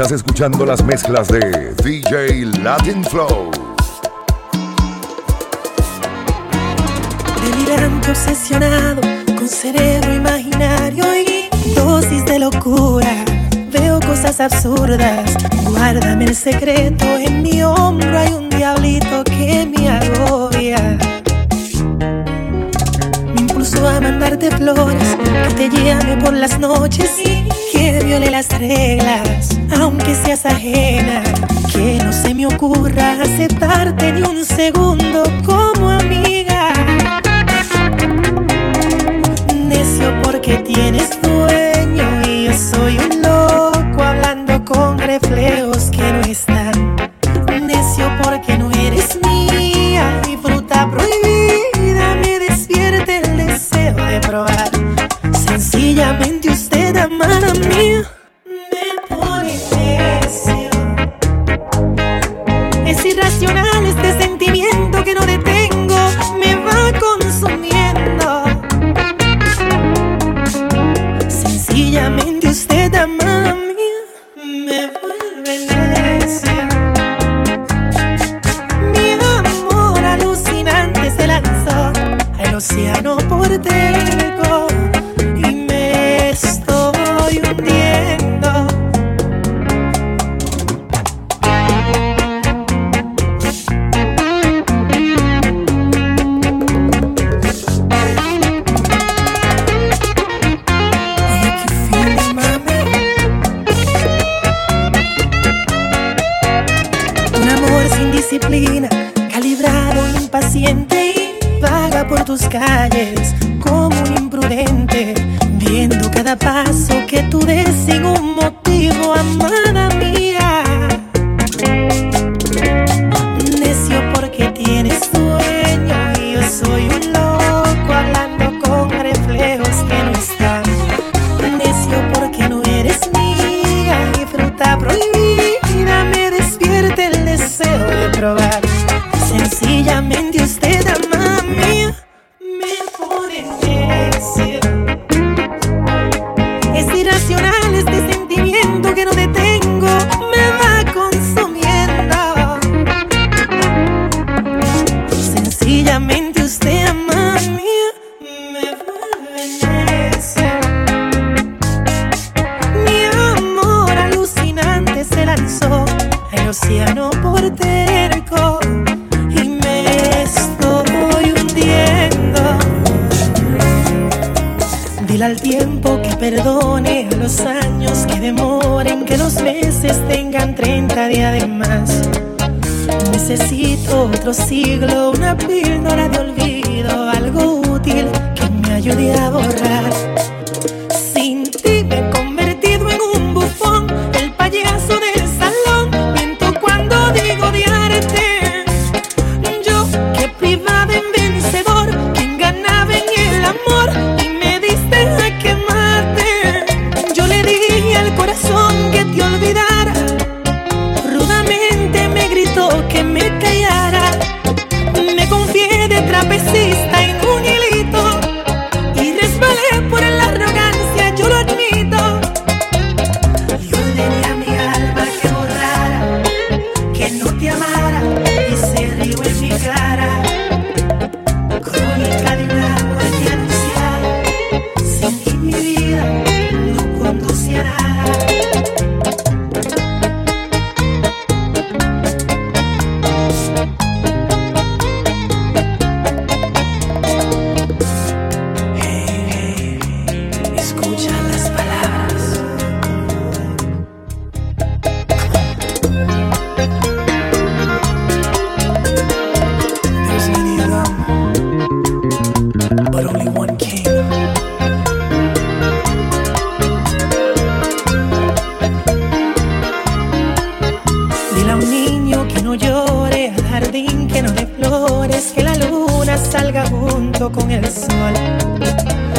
Estás escuchando las mezclas de DJ Latin Flow. Delirante, obsesionado, con cerebro imaginario y dosis de locura. Veo cosas absurdas. Guárdame el secreto. En mi hombro hay un diablito que me agobia. A mandarte flores, que te llame por las noches y viole las reglas, aunque seas ajena. Que no se me ocurra aceptarte ni un segundo como amiga. Necio océano por dentro viendo cada paso que tú des sin un motivo, amada Sencillamente usted, amada mía, me. Mi amor alucinante se lanzó al océano por terco y me estoy hundiendo. Dile al tiempo que perdone, a los años que demoren, que los meses tengan 30 días de más. Necesito otro siglo, una píldora de olvido, algo útil que me ayude a borrar.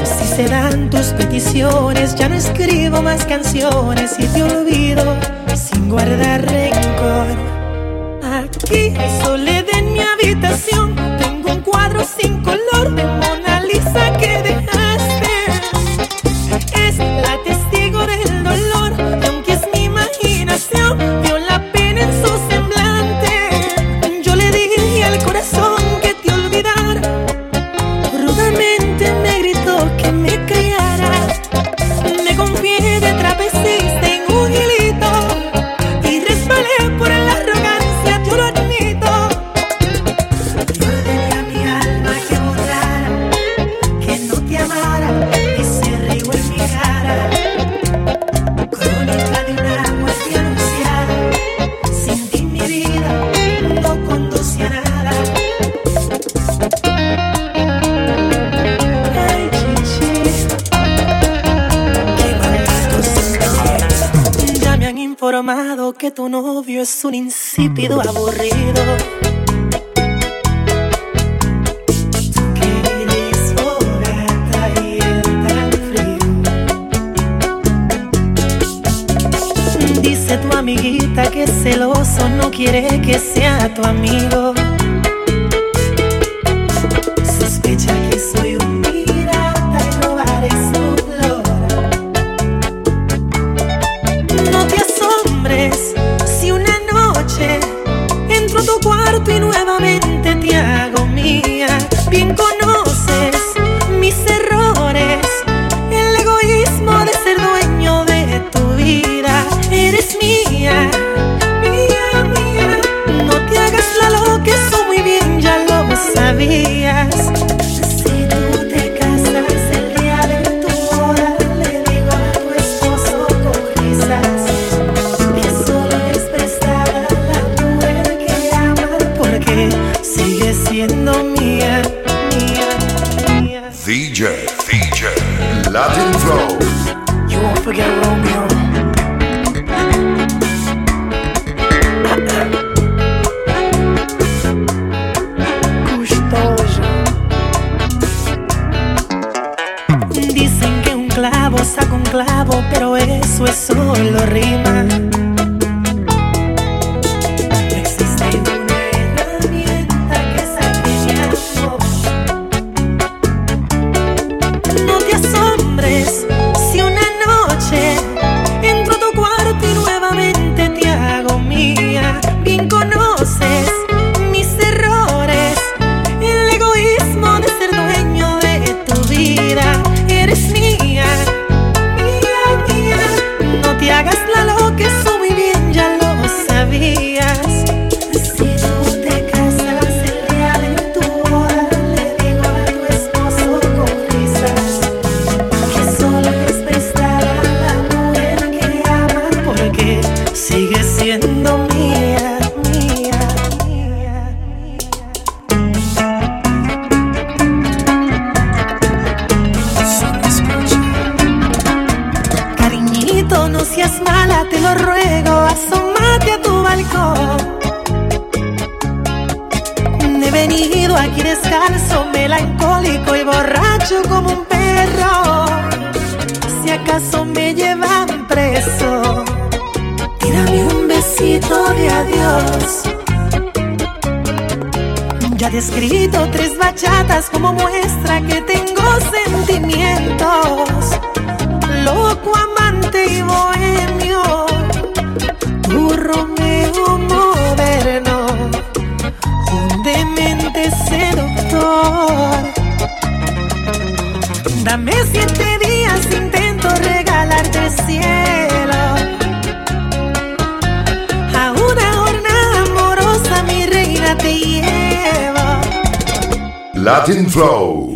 Si se dan tus peticiones, ya no escribo más canciones y te olvido sin guardar rencor. Aquí soledad en mi habitación, tengo un cuadro sin color de Mona Lisa que dejaste. eres un insípido mm. aburrido. Dice tu amiguita que celoso no quiere que sea tu amigo. Sospecha que soy me. Latin Flow.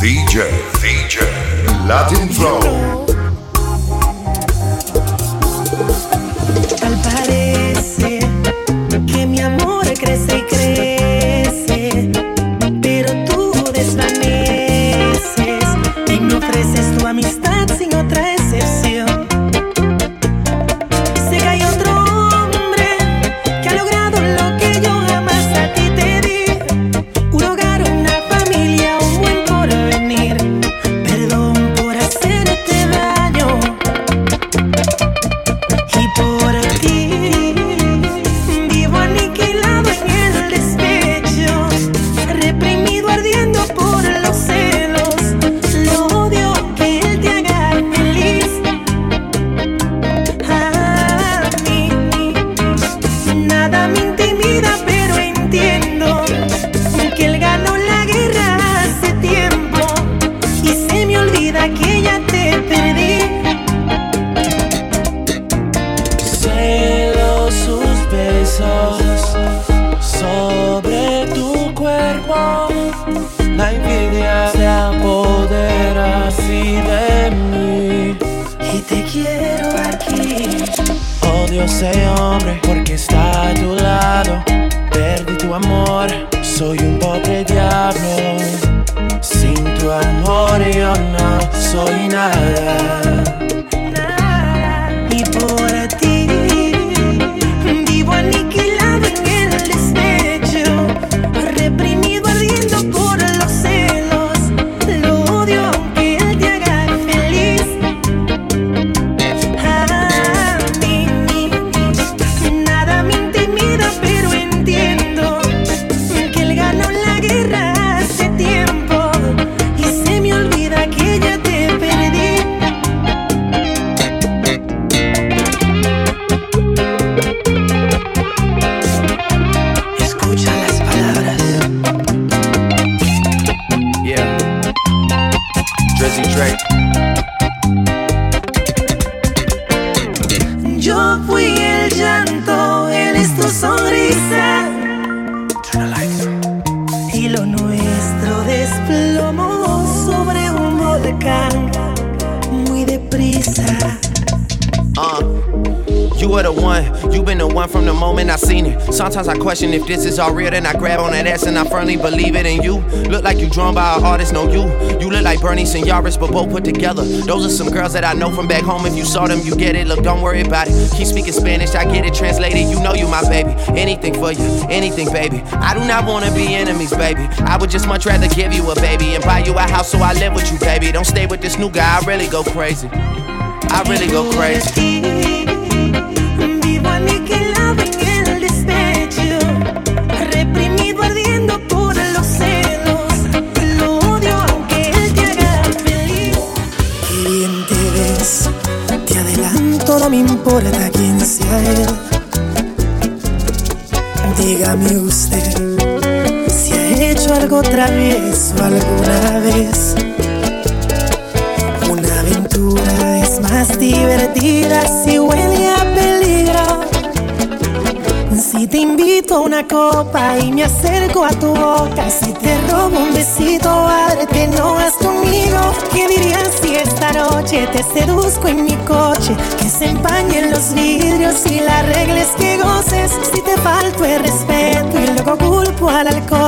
DJ, DJ, Latin Flow. La envidia se apodera así de mí. Y te quiero aquí. Odio ese hombre porque está a tu lado. Perdí tu amor, soy un pobre diablo. Sin tu amor yo no soy nada. Uh, you were the one, you been the one from the moment I seen it. Sometimes I question if this is all real, then I grab on that ass and I firmly believe it in you. Look like you drawn by an artist, no you. You look like Bernie and Yaris, but both put together. Those are some girls that I know from back home. If you saw them, you get it. Look, don't worry about it. Keep speaking Spanish, I get it translated. You know you my baby. Anything for you, anything, baby. I do not wanna be enemies, baby. I would just much rather give you a baby and buy you a house so I live with you, baby. Don't stay with this new guy, I really go crazy. I really go crazy. Vivo aniquilado en el despecho, reprimido ardiendo por los celos. Lo odio aunque él te haga feliz. Qué bien te ves, te adelanto, no me importa quién sea él. Dígame usted si ha hecho algo travieso alguna vez. Aventura es más divertida si huele a peligro. Si te invito a una copa y me acerco a tu boca, si te robo un besito, ábrete, no vas conmigo. ¿Qué dirías si esta noche te seduzco en mi coche? Que se empañen los vidrios y la regla es que goces. Si te falto el respeto y luego culpo al alcohol,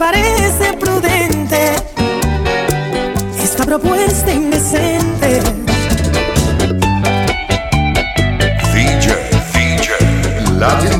parece prudente esta propuesta indecente. DJ, DJ, Latin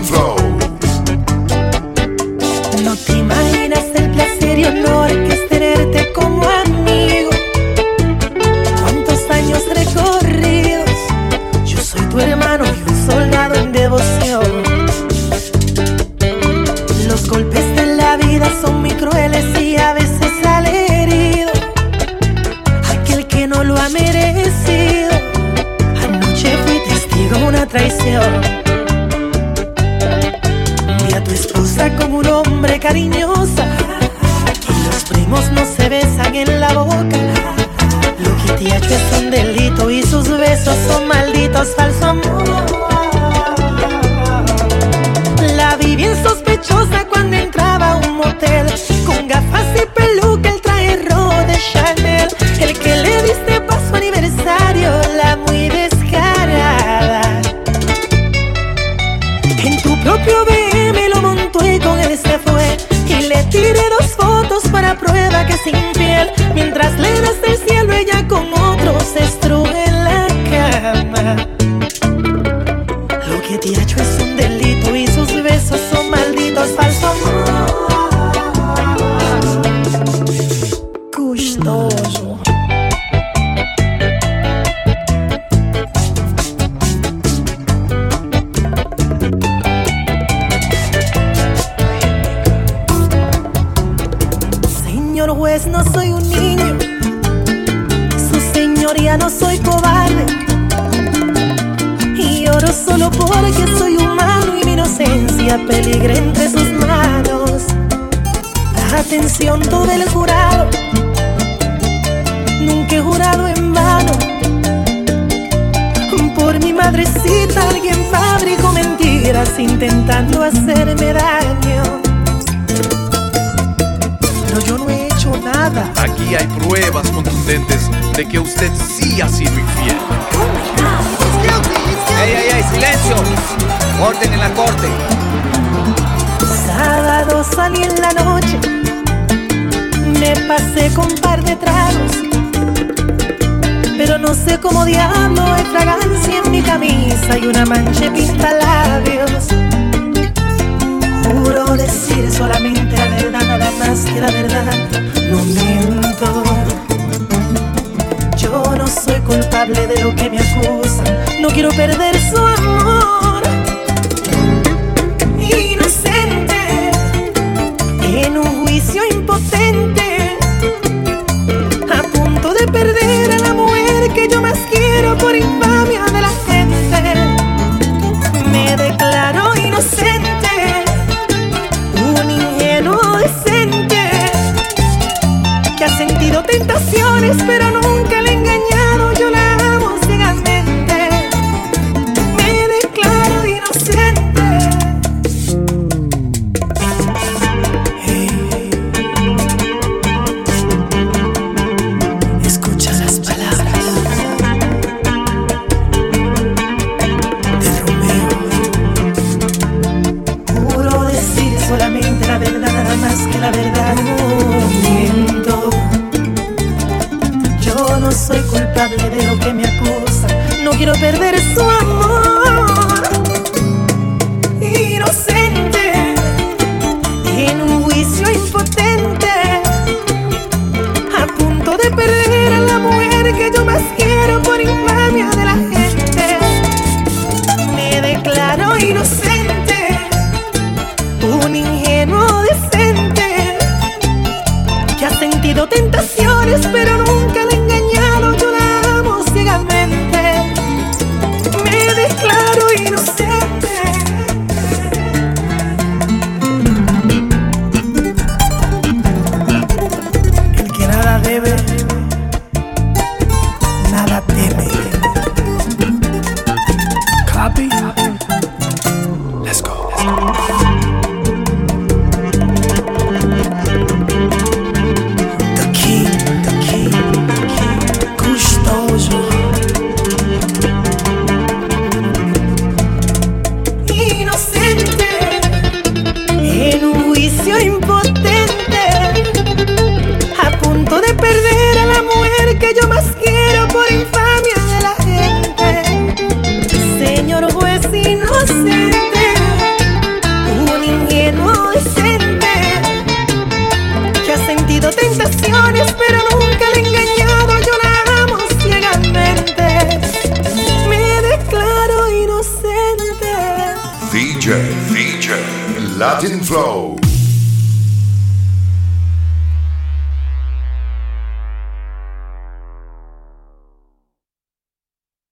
delito y sus besos son malditos, falso amor. La vi bien sospechosa cuando entraba a un motel Con gafas y peluca, el traje rojo de Chanel El que le diste paso aniversario, la muy descarada En tu propio BM lo montó y con él se fue Y le tiré dos fotos para prueba que sin piel Mientras daño. Pero yo no he hecho nada. Aquí hay pruebas contundentes de que usted sí ha sido infiel. ¡Ey, ey, ey! ¡Silencio! Orden en la corte. Sábado salí en la noche, me pasé con un par de tragos, pero no sé cómo diablo hay fragancia en mi camisa y una mancha de pintalabios. Juro decir solamente la verdad, nada más que la verdad. No miento. Yo no soy culpable de lo que me acusan. No quiero perder su amor. Tentaciones sentido tentaciones pero Latin Flow.